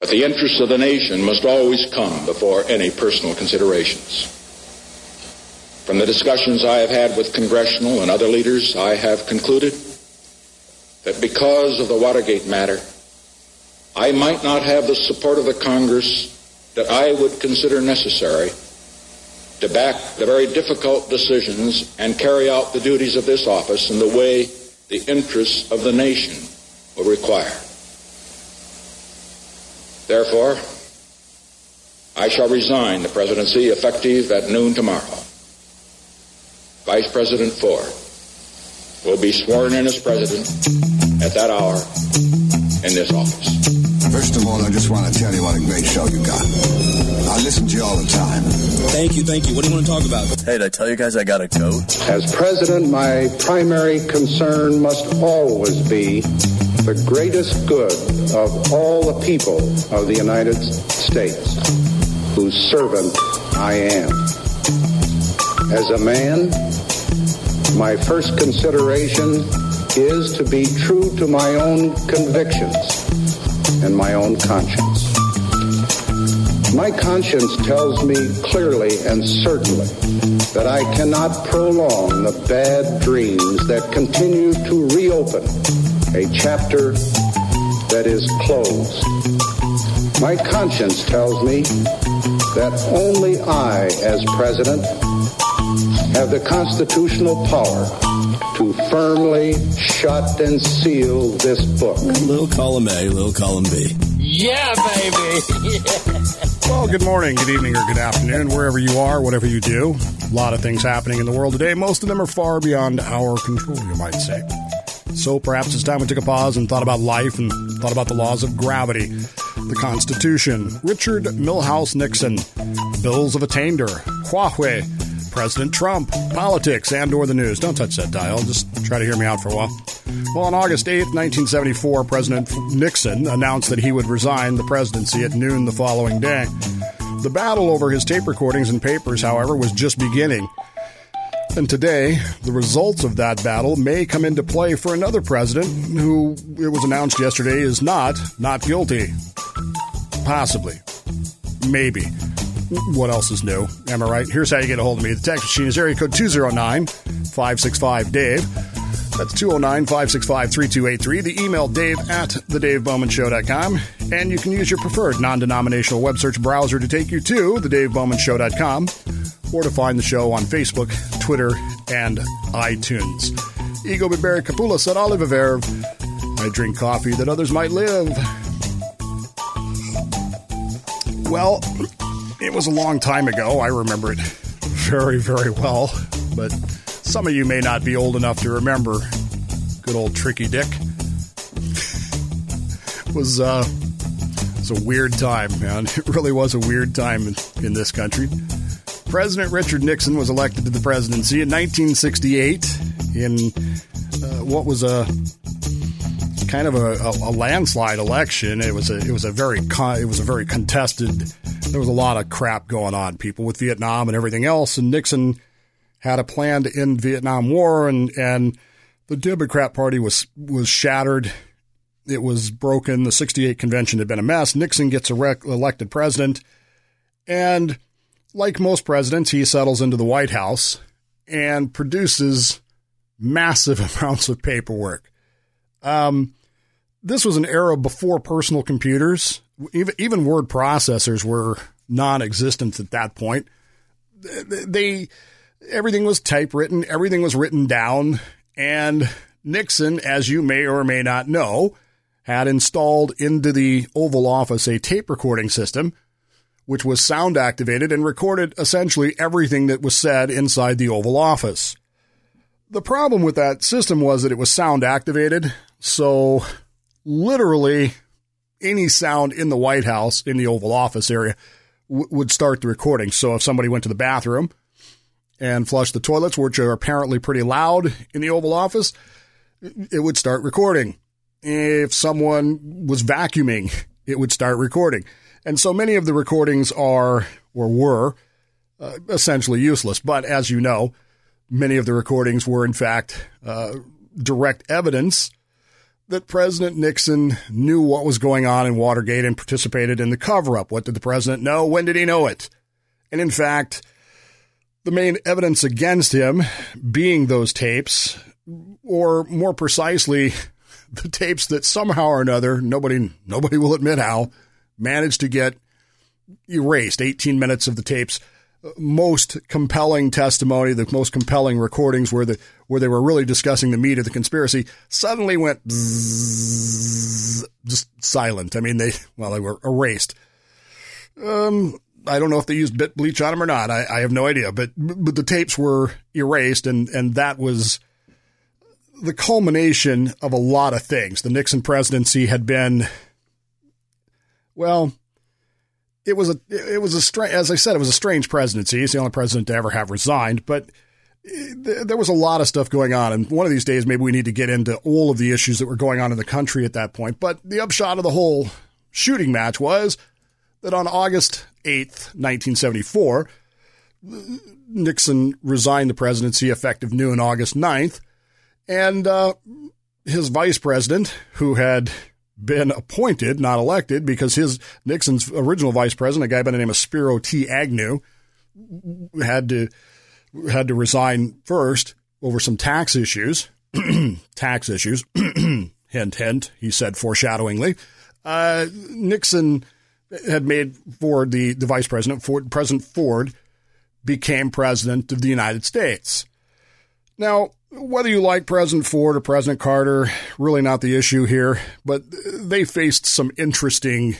But the interests of the nation must always come before any personal considerations. From the discussions I have had with congressional and other leaders, I have concluded that because of the Watergate matter, I might not have the support of the Congress that I would consider necessary to back the very difficult decisions and carry out the duties of this office in the way the interests of the nation will require. Therefore, I shall resign the presidency effective at noon tomorrow. Vice President Ford will be sworn in as president at that hour in this office. First of all, I just want to tell you what a great show you got. I listen to you all the time. Thank you, thank you. What do you want to talk about? Hey, did I tell you guys I got a goat? As president, my primary concern must always be the greatest good of all the people of the United States, whose servant I am. As a man, my first consideration is to be true to my own convictions and my own conscience. My conscience tells me clearly and certainly that I cannot prolong the bad dreams that continue to reopen a chapter that is closed. My conscience tells me that only I, as president, have the constitutional power to firmly shut and seal this book. Little column A, little column B. Yeah, baby. Well, good morning, good evening, or good afternoon, wherever you are, whatever you do. A lot of things happening in the world today. Most of them are far beyond our control, you might say. So perhaps it's time we took a pause and thought about life and thought about the laws of gravity, the Constitution, Richard Milhous Nixon, bills of attainder, Huawei, President Trump, politics, and or the news. Don't touch that dial. Just try to hear me out for a while. Well, on August 8th, 1974, President Nixon announced that he would resign the presidency at noon the following day. The battle over his tape recordings and papers, however, was just beginning. And today, the results of that battle may come into play for another president who, it was announced yesterday, is not not guilty. Possibly. Maybe. What else is new? Am I right? Here's how you get a hold of me. The text machine is area code 209 565 Dave. That's 209 565 3283. The email dave at thedavebowmanshow.com. And you can use your preferred non denominational web search browser to take you to thedavebowmanshow.com or to find the show on Facebook, Twitter, and iTunes. Ego Biberi Capula said, Olive Verve. I drink coffee that others might live. Well, it was a long time ago. I remember it very, very well. But some of you may not be old enough to remember good old Tricky Dick. was uh was a weird time, man. It really was a weird time in, in this country. President Richard Nixon was elected to the presidency in 1968 in uh, what was a kind of a, a, a, landslide election. It was a it was a very con- it was a very contested. There was a lot of crap going on, people with Vietnam and everything else, and Nixon had a plan to end Vietnam War, and and the Democrat Party was was shattered. It was broken. The '68 convention had been a mess. Nixon gets elected president, and like most presidents, he settles into the White House and produces massive amounts of paperwork. Um, this was an era before personal computers. Even, even word processors were non-existent at that point. They, everything was typewritten, everything was written down, and Nixon, as you may or may not know, had installed into the Oval Office a tape recording system, which was sound activated and recorded essentially everything that was said inside the Oval Office. The problem with that system was that it was sound activated, so literally any sound in the White House, in the Oval Office area, w- would start the recording. So if somebody went to the bathroom and flushed the toilets, which are apparently pretty loud in the Oval Office, it would start recording. If someone was vacuuming, it would start recording. And so many of the recordings are or were uh, essentially useless. But as you know, many of the recordings were in fact uh, direct evidence that President Nixon knew what was going on in Watergate and participated in the cover up. What did the president know? When did he know it? And in fact, the main evidence against him being those tapes, or more precisely, the tapes that somehow or another, nobody nobody will admit how, managed to get erased. 18 minutes of the tapes most compelling testimony, the most compelling recordings where the where they were really discussing the meat of the conspiracy, suddenly went just silent. I mean, they well, they were erased. Um, I don't know if they used bit bleach on them or not. I, I have no idea, but but the tapes were erased, and and that was the culmination of a lot of things. The Nixon presidency had been, well, it was a it was a strange as I said it was a strange presidency. He's the only president to ever have resigned, but there was a lot of stuff going on, and one of these days maybe we need to get into all of the issues that were going on in the country at that point. But the upshot of the whole shooting match was that on August eighth, nineteen seventy four. Nixon resigned the presidency effective noon August 9th, and uh, his vice president, who had been appointed, not elected, because his Nixon's original vice president, a guy by the name of Spiro T. Agnew, had to had to resign first over some tax issues. tax issues. hint, hint. He said foreshadowingly. Uh, Nixon had made Ford the the vice president. Ford, President Ford became president of the United States. Now, whether you like President Ford or President Carter, really not the issue here, but they faced some interesting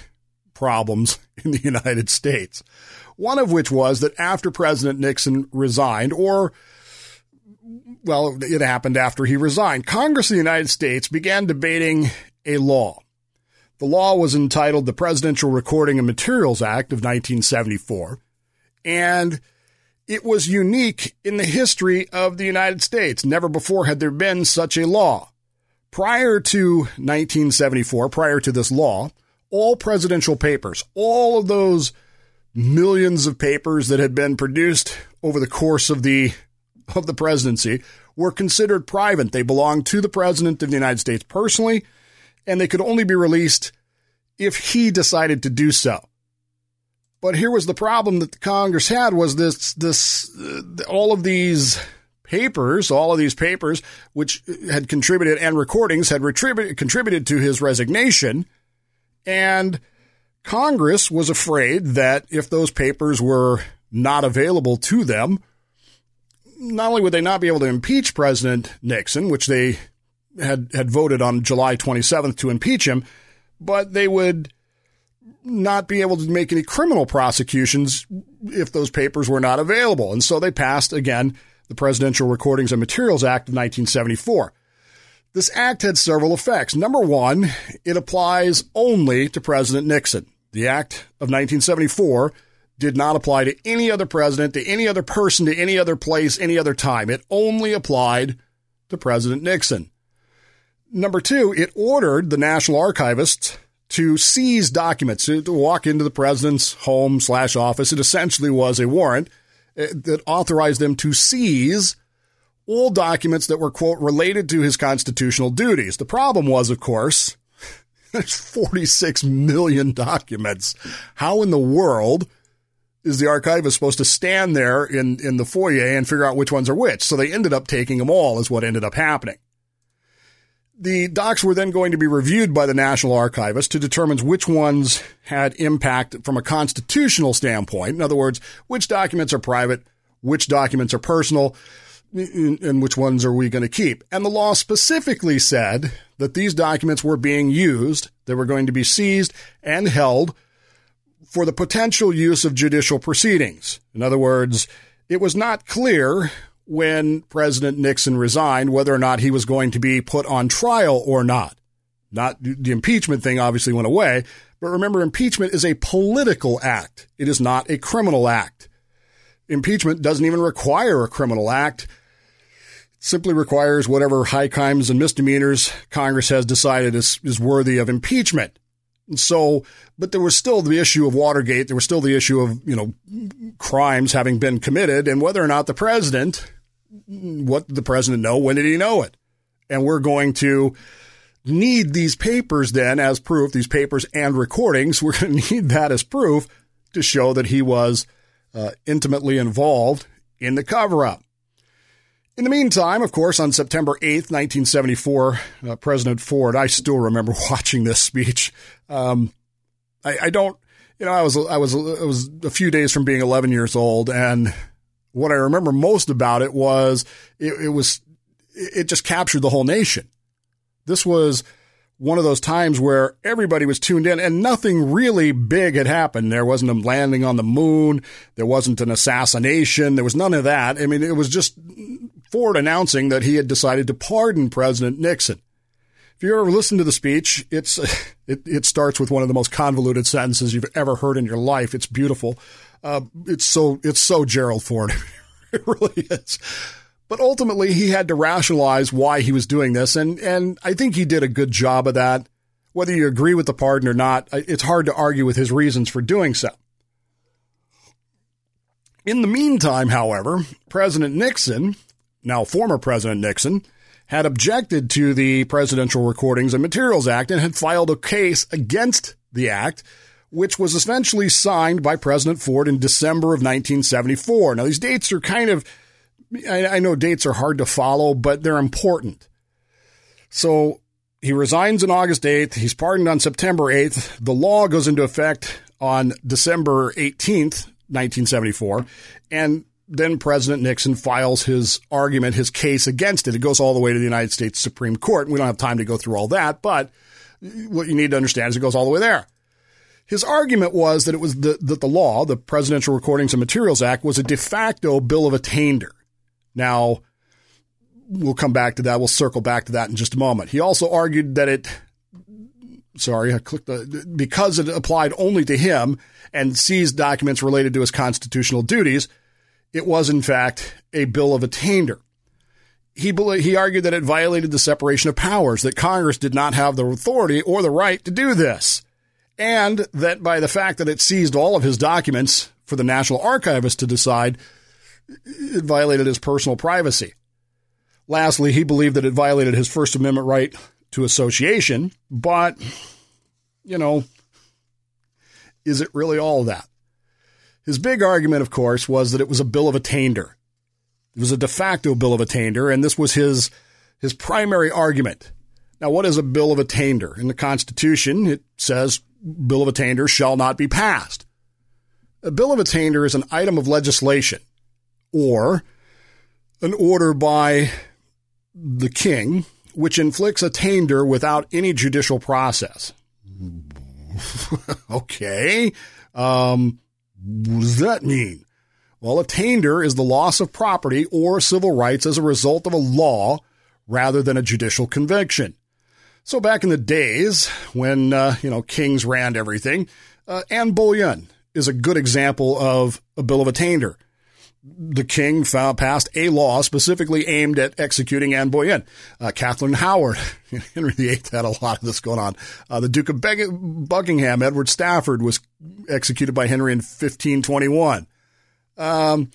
problems in the United States. One of which was that after President Nixon resigned, or well, it happened after he resigned, Congress of the United States began debating a law. The law was entitled the Presidential Recording and Materials Act of 1974, and it was unique in the history of the United States. Never before had there been such a law. Prior to 1974, prior to this law, all presidential papers, all of those millions of papers that had been produced over the course of the of the presidency were considered private. They belonged to the president of the United States personally, and they could only be released if he decided to do so. But here was the problem that the Congress had was this this uh, all of these papers, all of these papers which had contributed and recordings had retributed, contributed to his resignation. And Congress was afraid that if those papers were not available to them, not only would they not be able to impeach President Nixon, which they had had voted on July 27th to impeach him, but they would not be able to make any criminal prosecutions if those papers were not available. And so they passed, again, the Presidential Recordings and Materials Act of 1974. This act had several effects. Number one, it applies only to President Nixon. The Act of 1974 did not apply to any other president, to any other person, to any other place, any other time. It only applied to President Nixon. Number two, it ordered the National Archivists to seize documents, to walk into the president's home slash office. It essentially was a warrant uh, that authorized them to seize all documents that were, quote, related to his constitutional duties. The problem was, of course, there's 46 million documents. How in the world is the archivist supposed to stand there in, in the foyer and figure out which ones are which? So they ended up taking them all, is what ended up happening. The docs were then going to be reviewed by the National Archivist to determine which ones had impact from a constitutional standpoint. In other words, which documents are private, which documents are personal, and which ones are we going to keep. And the law specifically said that these documents were being used, they were going to be seized and held for the potential use of judicial proceedings. In other words, it was not clear when President Nixon resigned whether or not he was going to be put on trial or not. Not the impeachment thing obviously went away, but remember impeachment is a political act. It is not a criminal act. Impeachment doesn't even require a criminal act. It simply requires whatever high crimes and misdemeanors Congress has decided is, is worthy of impeachment. And so, but there was still the issue of Watergate. There was still the issue of, you know, crimes having been committed and whether or not the president what did the president know? When did he know it? And we're going to need these papers then as proof, these papers and recordings. We're going to need that as proof to show that he was uh, intimately involved in the cover up. In the meantime, of course, on September 8th, 1974, uh, President Ford, I still remember watching this speech. Um, I, I, don't, you know, I was, I was, I was a few days from being 11 years old. And what I remember most about it was it, it was, it just captured the whole nation. This was one of those times where everybody was tuned in and nothing really big had happened. There wasn't a landing on the moon. There wasn't an assassination. There was none of that. I mean, it was just Ford announcing that he had decided to pardon President Nixon. If you ever listen to the speech, it's it, it starts with one of the most convoluted sentences you've ever heard in your life. It's beautiful. Uh, it's so it's so Gerald Ford. it really is. But ultimately, he had to rationalize why he was doing this, and and I think he did a good job of that. Whether you agree with the pardon or not, it's hard to argue with his reasons for doing so. In the meantime, however, President Nixon now former President Nixon, had objected to the Presidential Recordings and Materials Act and had filed a case against the act, which was essentially signed by President Ford in December of 1974. Now, these dates are kind of, I, know dates are hard to follow, but they're important. So he resigns on August 8th. He's pardoned on September 8th. The law goes into effect on December 18th, 1974. And then President Nixon files his argument, his case against it. It goes all the way to the United States Supreme Court. We don't have time to go through all that, but what you need to understand is it goes all the way there. His argument was that it was the, that the law, the Presidential Recordings and Materials Act, was a de facto bill of attainder. Now, we'll come back to that. We'll circle back to that in just a moment. He also argued that it, sorry, I clicked the, because it applied only to him and seized documents related to his constitutional duties – it was, in fact, a bill of attainder. He, he argued that it violated the separation of powers, that Congress did not have the authority or the right to do this, and that by the fact that it seized all of his documents for the National Archivist to decide, it violated his personal privacy. Lastly, he believed that it violated his First Amendment right to association, but, you know, is it really all that? His big argument, of course, was that it was a bill of attainder. It was a de facto bill of attainder, and this was his his primary argument. Now, what is a bill of attainder? In the Constitution, it says bill of attainder shall not be passed. A bill of attainder is an item of legislation or an order by the king which inflicts attainder without any judicial process. okay. Um, what does that mean? Well, attainder is the loss of property or civil rights as a result of a law rather than a judicial conviction. So back in the days when uh, you know kings ran everything, uh, Anne Boleyn is a good example of a bill of attainder the king found, passed a law specifically aimed at executing Anne Boleyn. Uh, Catherine Howard, Henry VIII had a lot of this going on. Uh, the Duke of Buckingham, Edward Stafford, was executed by Henry in 1521. Um,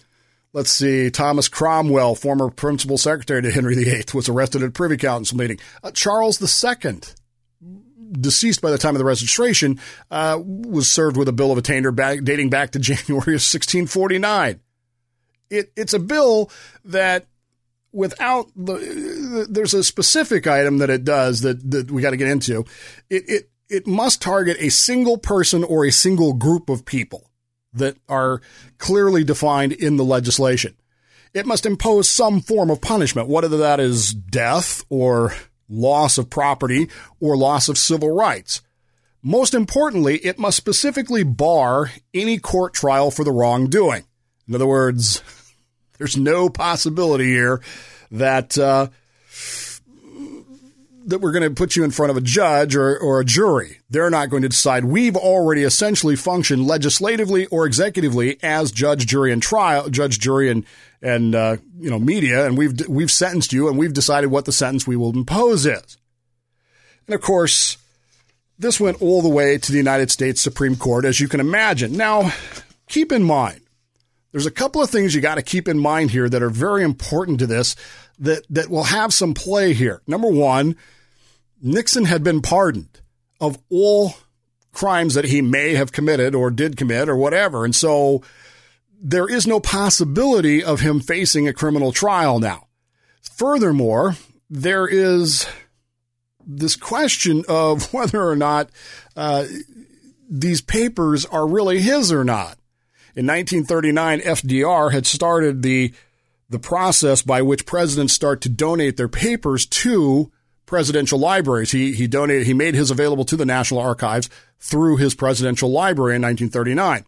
let's see, Thomas Cromwell, former principal secretary to Henry VIII, was arrested at Privy Council meeting. Uh, Charles II, deceased by the time of the registration, uh, was served with a bill of attainder back, dating back to January of 1649 it, it's a bill that without the, there's a specific item that it does that, that we got to get into. It, it, it must target a single person or a single group of people that are clearly defined in the legislation. It must impose some form of punishment, whether that is death or loss of property or loss of civil rights. Most importantly, it must specifically bar any court trial for the wrongdoing. In other words, there's no possibility here that uh, that we're going to put you in front of a judge or, or a jury. They're not going to decide. We've already essentially functioned legislatively or executively as judge, jury, and trial, judge, jury, and and uh, you know media, and we've we've sentenced you, and we've decided what the sentence we will impose is. And of course, this went all the way to the United States Supreme Court, as you can imagine. Now, keep in mind there's a couple of things you got to keep in mind here that are very important to this that, that will have some play here. Number one, Nixon had been pardoned of all crimes that he may have committed or did commit or whatever. And so there is no possibility of him facing a criminal trial now. Furthermore, there is this question of whether or not uh, these papers are really his or not. In 1939, FDR had started the the process by which presidents start to donate their papers to presidential libraries. He he donated he made his available to the National Archives through his presidential library in 1939.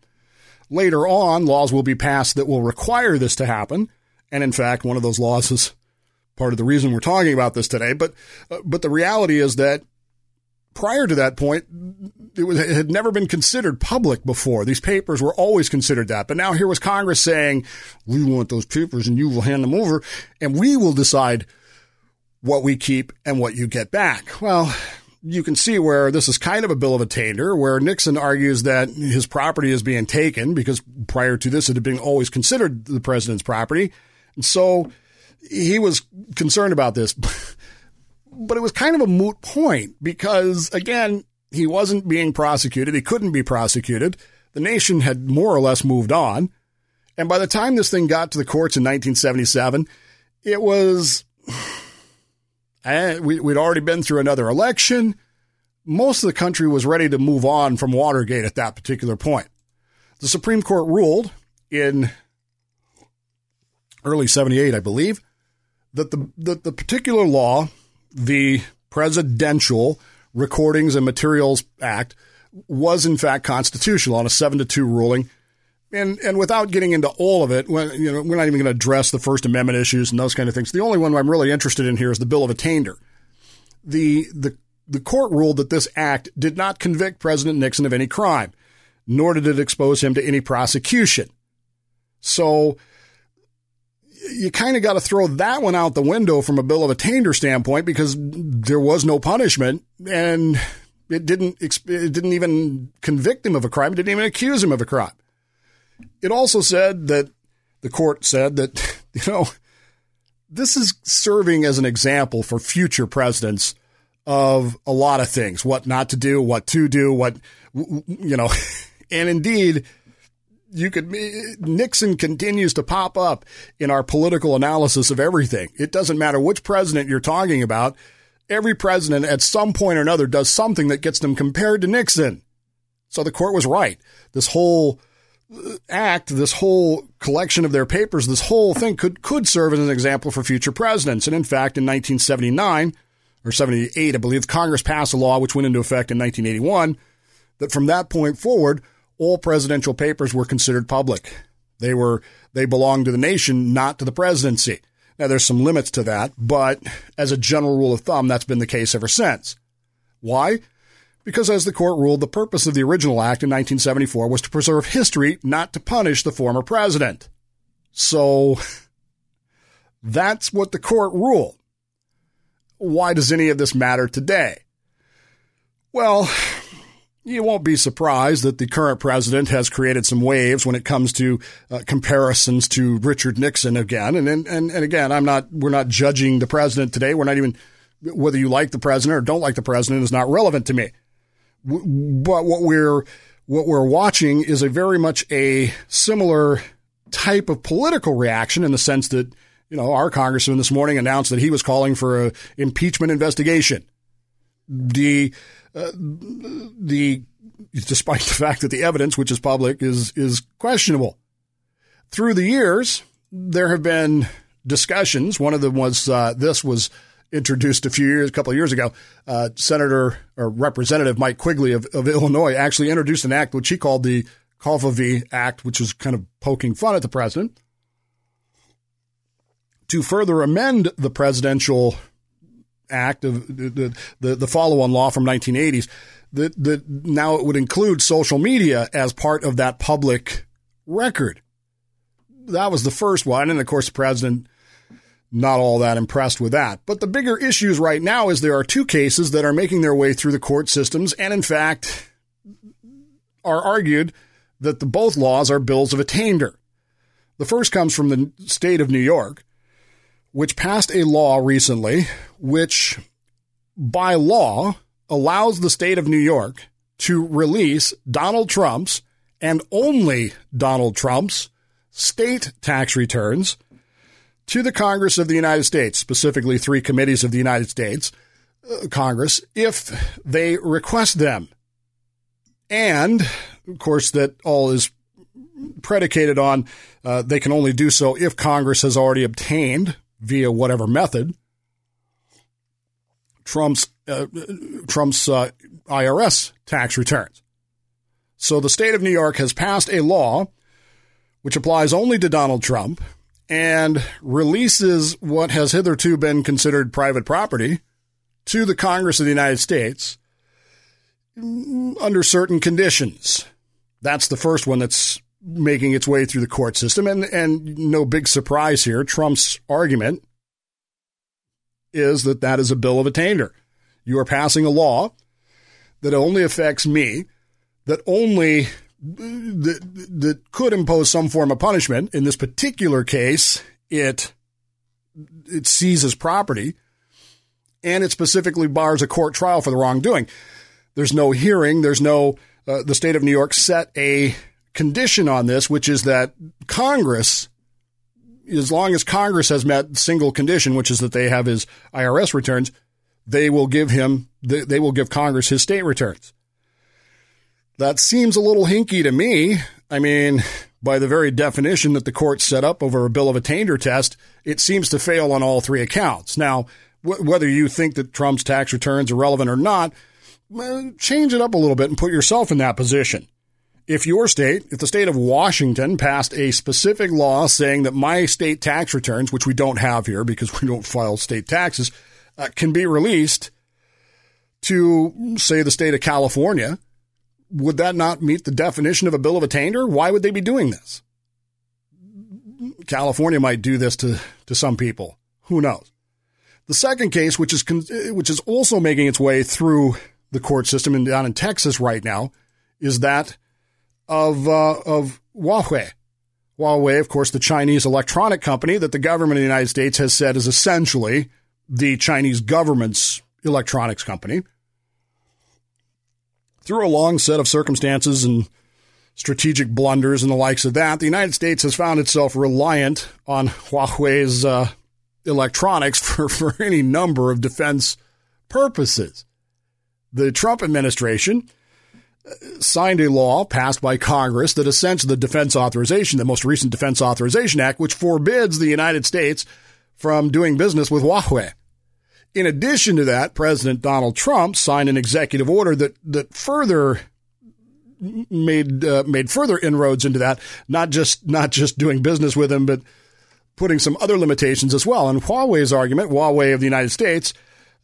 Later on, laws will be passed that will require this to happen, and in fact, one of those laws is part of the reason we're talking about this today. But uh, but the reality is that prior to that point, it, was, it had never been considered public before. These papers were always considered that. But now here was Congress saying, we want those papers and you will hand them over and we will decide what we keep and what you get back. Well, you can see where this is kind of a bill of attainder, where Nixon argues that his property is being taken because prior to this it had been always considered the president's property. And so he was concerned about this. but it was kind of a moot point because, again, he wasn't being prosecuted. He couldn't be prosecuted. The nation had more or less moved on. And by the time this thing got to the courts in 1977, it was. Eh, we'd already been through another election. Most of the country was ready to move on from Watergate at that particular point. The Supreme Court ruled in early 78, I believe, that the, that the particular law the Presidential Recordings and Materials Act was in fact constitutional on a seven to two ruling. And and without getting into all of it, when, you know, we're not even going to address the First Amendment issues and those kind of things. The only one I'm really interested in here is the Bill of Attainder. The the the court ruled that this act did not convict President Nixon of any crime, nor did it expose him to any prosecution. So you kind of got to throw that one out the window from a bill of attainder standpoint because there was no punishment and it didn't it didn't even convict him of a crime. It didn't even accuse him of a crime. It also said that the court said that you know this is serving as an example for future presidents of a lot of things, what not to do, what to do, what you know, and indeed you could Nixon continues to pop up in our political analysis of everything. It doesn't matter which president you're talking about. Every president at some point or another does something that gets them compared to Nixon. So the court was right. This whole uh, act, this whole collection of their papers, this whole thing could could serve as an example for future presidents. And in fact, in 1979 or 78, I believe Congress passed a law which went into effect in 1981 that from that point forward all presidential papers were considered public. They were they belonged to the nation, not to the presidency. Now there's some limits to that, but as a general rule of thumb, that's been the case ever since. Why? Because as the court ruled, the purpose of the original act in 1974 was to preserve history, not to punish the former president. So that's what the court ruled. Why does any of this matter today? Well, you won't be surprised that the current president has created some waves when it comes to uh, comparisons to Richard Nixon again. And, and, and again, I'm not, we're not judging the president today. We're not even, whether you like the president or don't like the president is not relevant to me. But what we're, what we're watching is a very much a similar type of political reaction in the sense that, you know, our congressman this morning announced that he was calling for an impeachment investigation. The, uh, the despite the fact that the evidence, which is public, is is questionable. Through the years, there have been discussions. One of them was uh, this was introduced a few years, a couple of years ago. Uh, Senator or Representative Mike Quigley of, of Illinois actually introduced an act which he called the COVFEFE Act, which was kind of poking fun at the president, to further amend the presidential Act of the the, the follow on law from 1980s that that now it would include social media as part of that public record. That was the first one, and of course the president not all that impressed with that. But the bigger issues right now is there are two cases that are making their way through the court systems, and in fact are argued that the both laws are bills of attainder. The first comes from the state of New York which passed a law recently which by law, allows the state of New York to release Donald Trump's and only Donald Trump's state tax returns to the Congress of the United States, specifically three committees of the United States uh, Congress, if they request them. And, of course, that all is predicated on uh, they can only do so if Congress has already obtained, via whatever method, Trump's uh, Trump's uh, IRS tax returns. So the state of New York has passed a law which applies only to Donald Trump and releases what has hitherto been considered private property to the Congress of the United States under certain conditions. That's the first one that's making its way through the court system. And, and no big surprise here. Trump's argument is that that is a bill of attainder. You are passing a law that only affects me, that only that, that could impose some form of punishment. In this particular case, it it seizes property, and it specifically bars a court trial for the wrongdoing. There's no hearing. There's no. Uh, the state of New York set a condition on this, which is that Congress, as long as Congress has met single condition, which is that they have his IRS returns, they will give him, they will give Congress his state returns. That seems a little hinky to me. I mean, by the very definition that the court set up over a bill of attainder test, it seems to fail on all three accounts. Now, wh- whether you think that Trump's tax returns are relevant or not, change it up a little bit and put yourself in that position if your state, if the state of Washington passed a specific law saying that my state tax returns, which we don't have here because we don't file state taxes, uh, can be released to, say, the state of California, would that not meet the definition of a bill of attainder? Why would they be doing this? California might do this to, to some people. Who knows? The second case, which is which is also making its way through the court system and down in Texas right now, is that of uh, of Huawei. Huawei, of course, the Chinese electronic company that the government of the United States has said is essentially the Chinese government's electronics company. Through a long set of circumstances and strategic blunders and the likes of that, the United States has found itself reliant on Huawei's uh, electronics for, for any number of defense purposes. The Trump administration signed a law passed by Congress that essentially the Defense Authorization, the most recent Defense Authorization Act, which forbids the United States from doing business with Huawei. In addition to that, President Donald Trump signed an executive order that that further made uh, made further inroads into that, not just not just doing business with him, but putting some other limitations as well. And Huawei's argument, Huawei of the United States,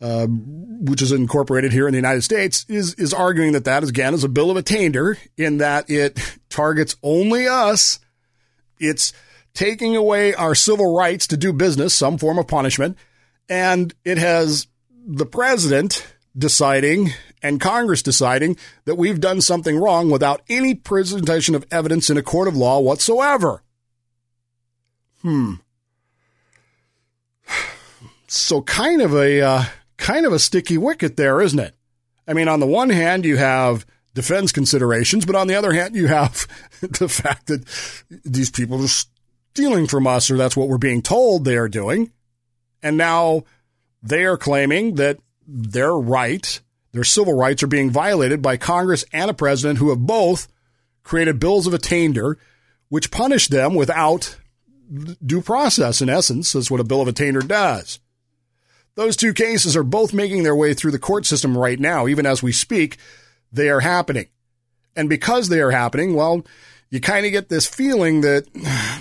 uh, which is incorporated here in the United States, is is arguing that that again is a bill of attainder in that it targets only us. It's taking away our civil rights to do business, some form of punishment, and it has the president deciding and Congress deciding that we've done something wrong without any presentation of evidence in a court of law whatsoever. Hmm. So kind of a uh, kind of a sticky wicket there, isn't it? I mean, on the one hand, you have defense considerations, but on the other hand, you have the fact that these people are stealing from us, or that's what we're being told they are doing. And now they are claiming that their right, their civil rights are being violated by Congress and a president who have both created bills of attainder, which punish them without due process, in essence. That's what a bill of attainder does. Those two cases are both making their way through the court system right now. Even as we speak, they are happening. And because they are happening, well, you kind of get this feeling that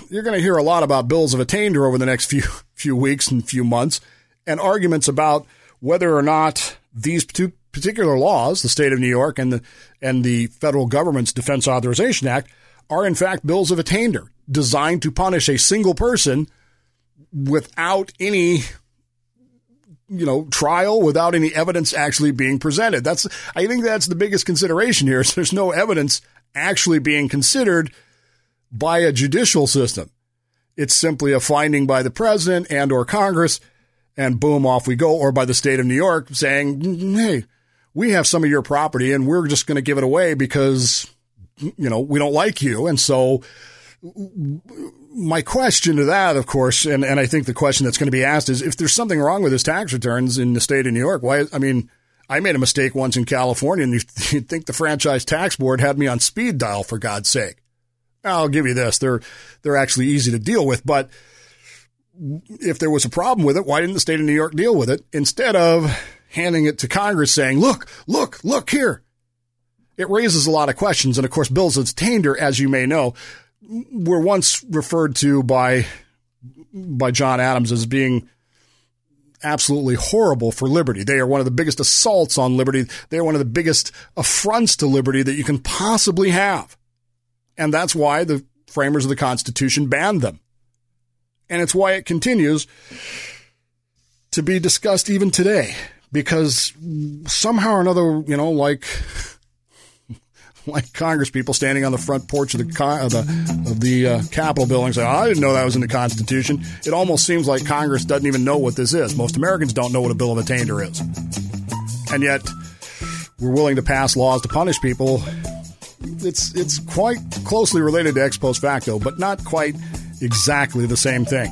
you're going to hear a lot about bills of attainder over the next few few weeks and few months and arguments about whether or not these two particular laws, the state of New York and the and the federal government's Defense Authorization Act, are in fact bills of attainder designed to punish a single person without any you know, trial without any evidence actually being presented. That's, I think that's the biggest consideration here. Is there's no evidence actually being considered by a judicial system. It's simply a finding by the president and or Congress, and boom, off we go, or by the state of New York saying, hey, we have some of your property and we're just going to give it away because, you know, we don't like you. And so my question to that, of course, and, and I think the question that's going to be asked is if there's something wrong with his tax returns in the state of New York, why, I mean, I made a mistake once in California and you'd think the franchise tax board had me on speed dial for God's sake. I'll give you this. They're, they're actually easy to deal with, but if there was a problem with it, why didn't the state of New York deal with it instead of handing it to Congress saying, look, look, look here? It raises a lot of questions. And of course, bills of attainder, as you may know, were once referred to by, by John Adams as being absolutely horrible for liberty. They are one of the biggest assaults on liberty. They are one of the biggest affronts to liberty that you can possibly have. And that's why the framers of the Constitution banned them. And it's why it continues to be discussed even today because somehow or another, you know, like like Congress people standing on the front porch of the of the, of the uh, Capitol building saying, "I didn't know that was in the Constitution." It almost seems like Congress doesn't even know what this is. Most Americans don't know what a bill of attainder is, and yet we're willing to pass laws to punish people. It's it's quite closely related to ex post facto, but not quite exactly the same thing.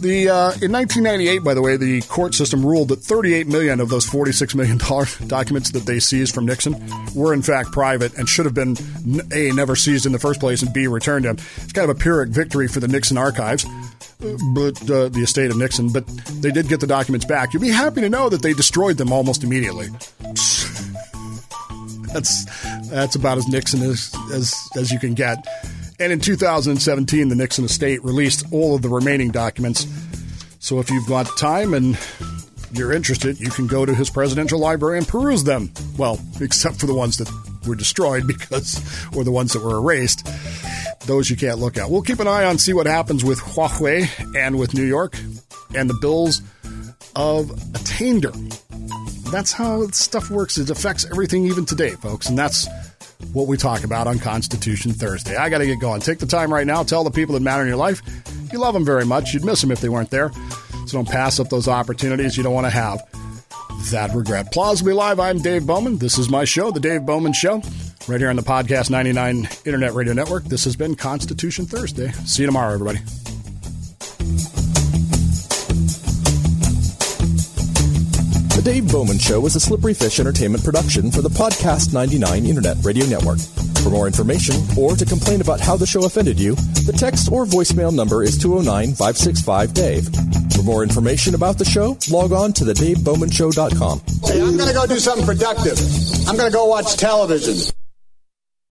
The uh, in 1998, by the way, the court system ruled that 38 million of those 46 million dollar documents that they seized from Nixon were in fact private and should have been a never seized in the first place and b returned to him. It's kind of a pyrrhic victory for the Nixon archives, but uh, the estate of Nixon. But they did get the documents back. You'd be happy to know that they destroyed them almost immediately. that's that's about as Nixon as as as you can get. And in 2017, the Nixon estate released all of the remaining documents. So if you've got time and you're interested, you can go to his presidential library and peruse them. Well, except for the ones that were destroyed because, or the ones that were erased. Those you can't look at. We'll keep an eye on, see what happens with Huawei and with New York and the bills of attainder. That's how stuff works. It affects everything even today, folks. And that's what we talk about on Constitution Thursday. I got to get going. Take the time right now. Tell the people that matter in your life you love them very much. You'd miss them if they weren't there. So don't pass up those opportunities you don't want to have that regret. Plausibly Live, I'm Dave Bowman. This is my show, The Dave Bowman Show, right here on the Podcast 99 Internet Radio Network. This has been Constitution Thursday. See you tomorrow, everybody. Dave Bowman Show is a Slippery Fish Entertainment production for the Podcast 99 Internet Radio Network. For more information or to complain about how the show offended you, the text or voicemail number is 209 565 Dave. For more information about the show, log on to thedavebowmanshow.com. Hey, I'm going to go do something productive. I'm going to go watch television.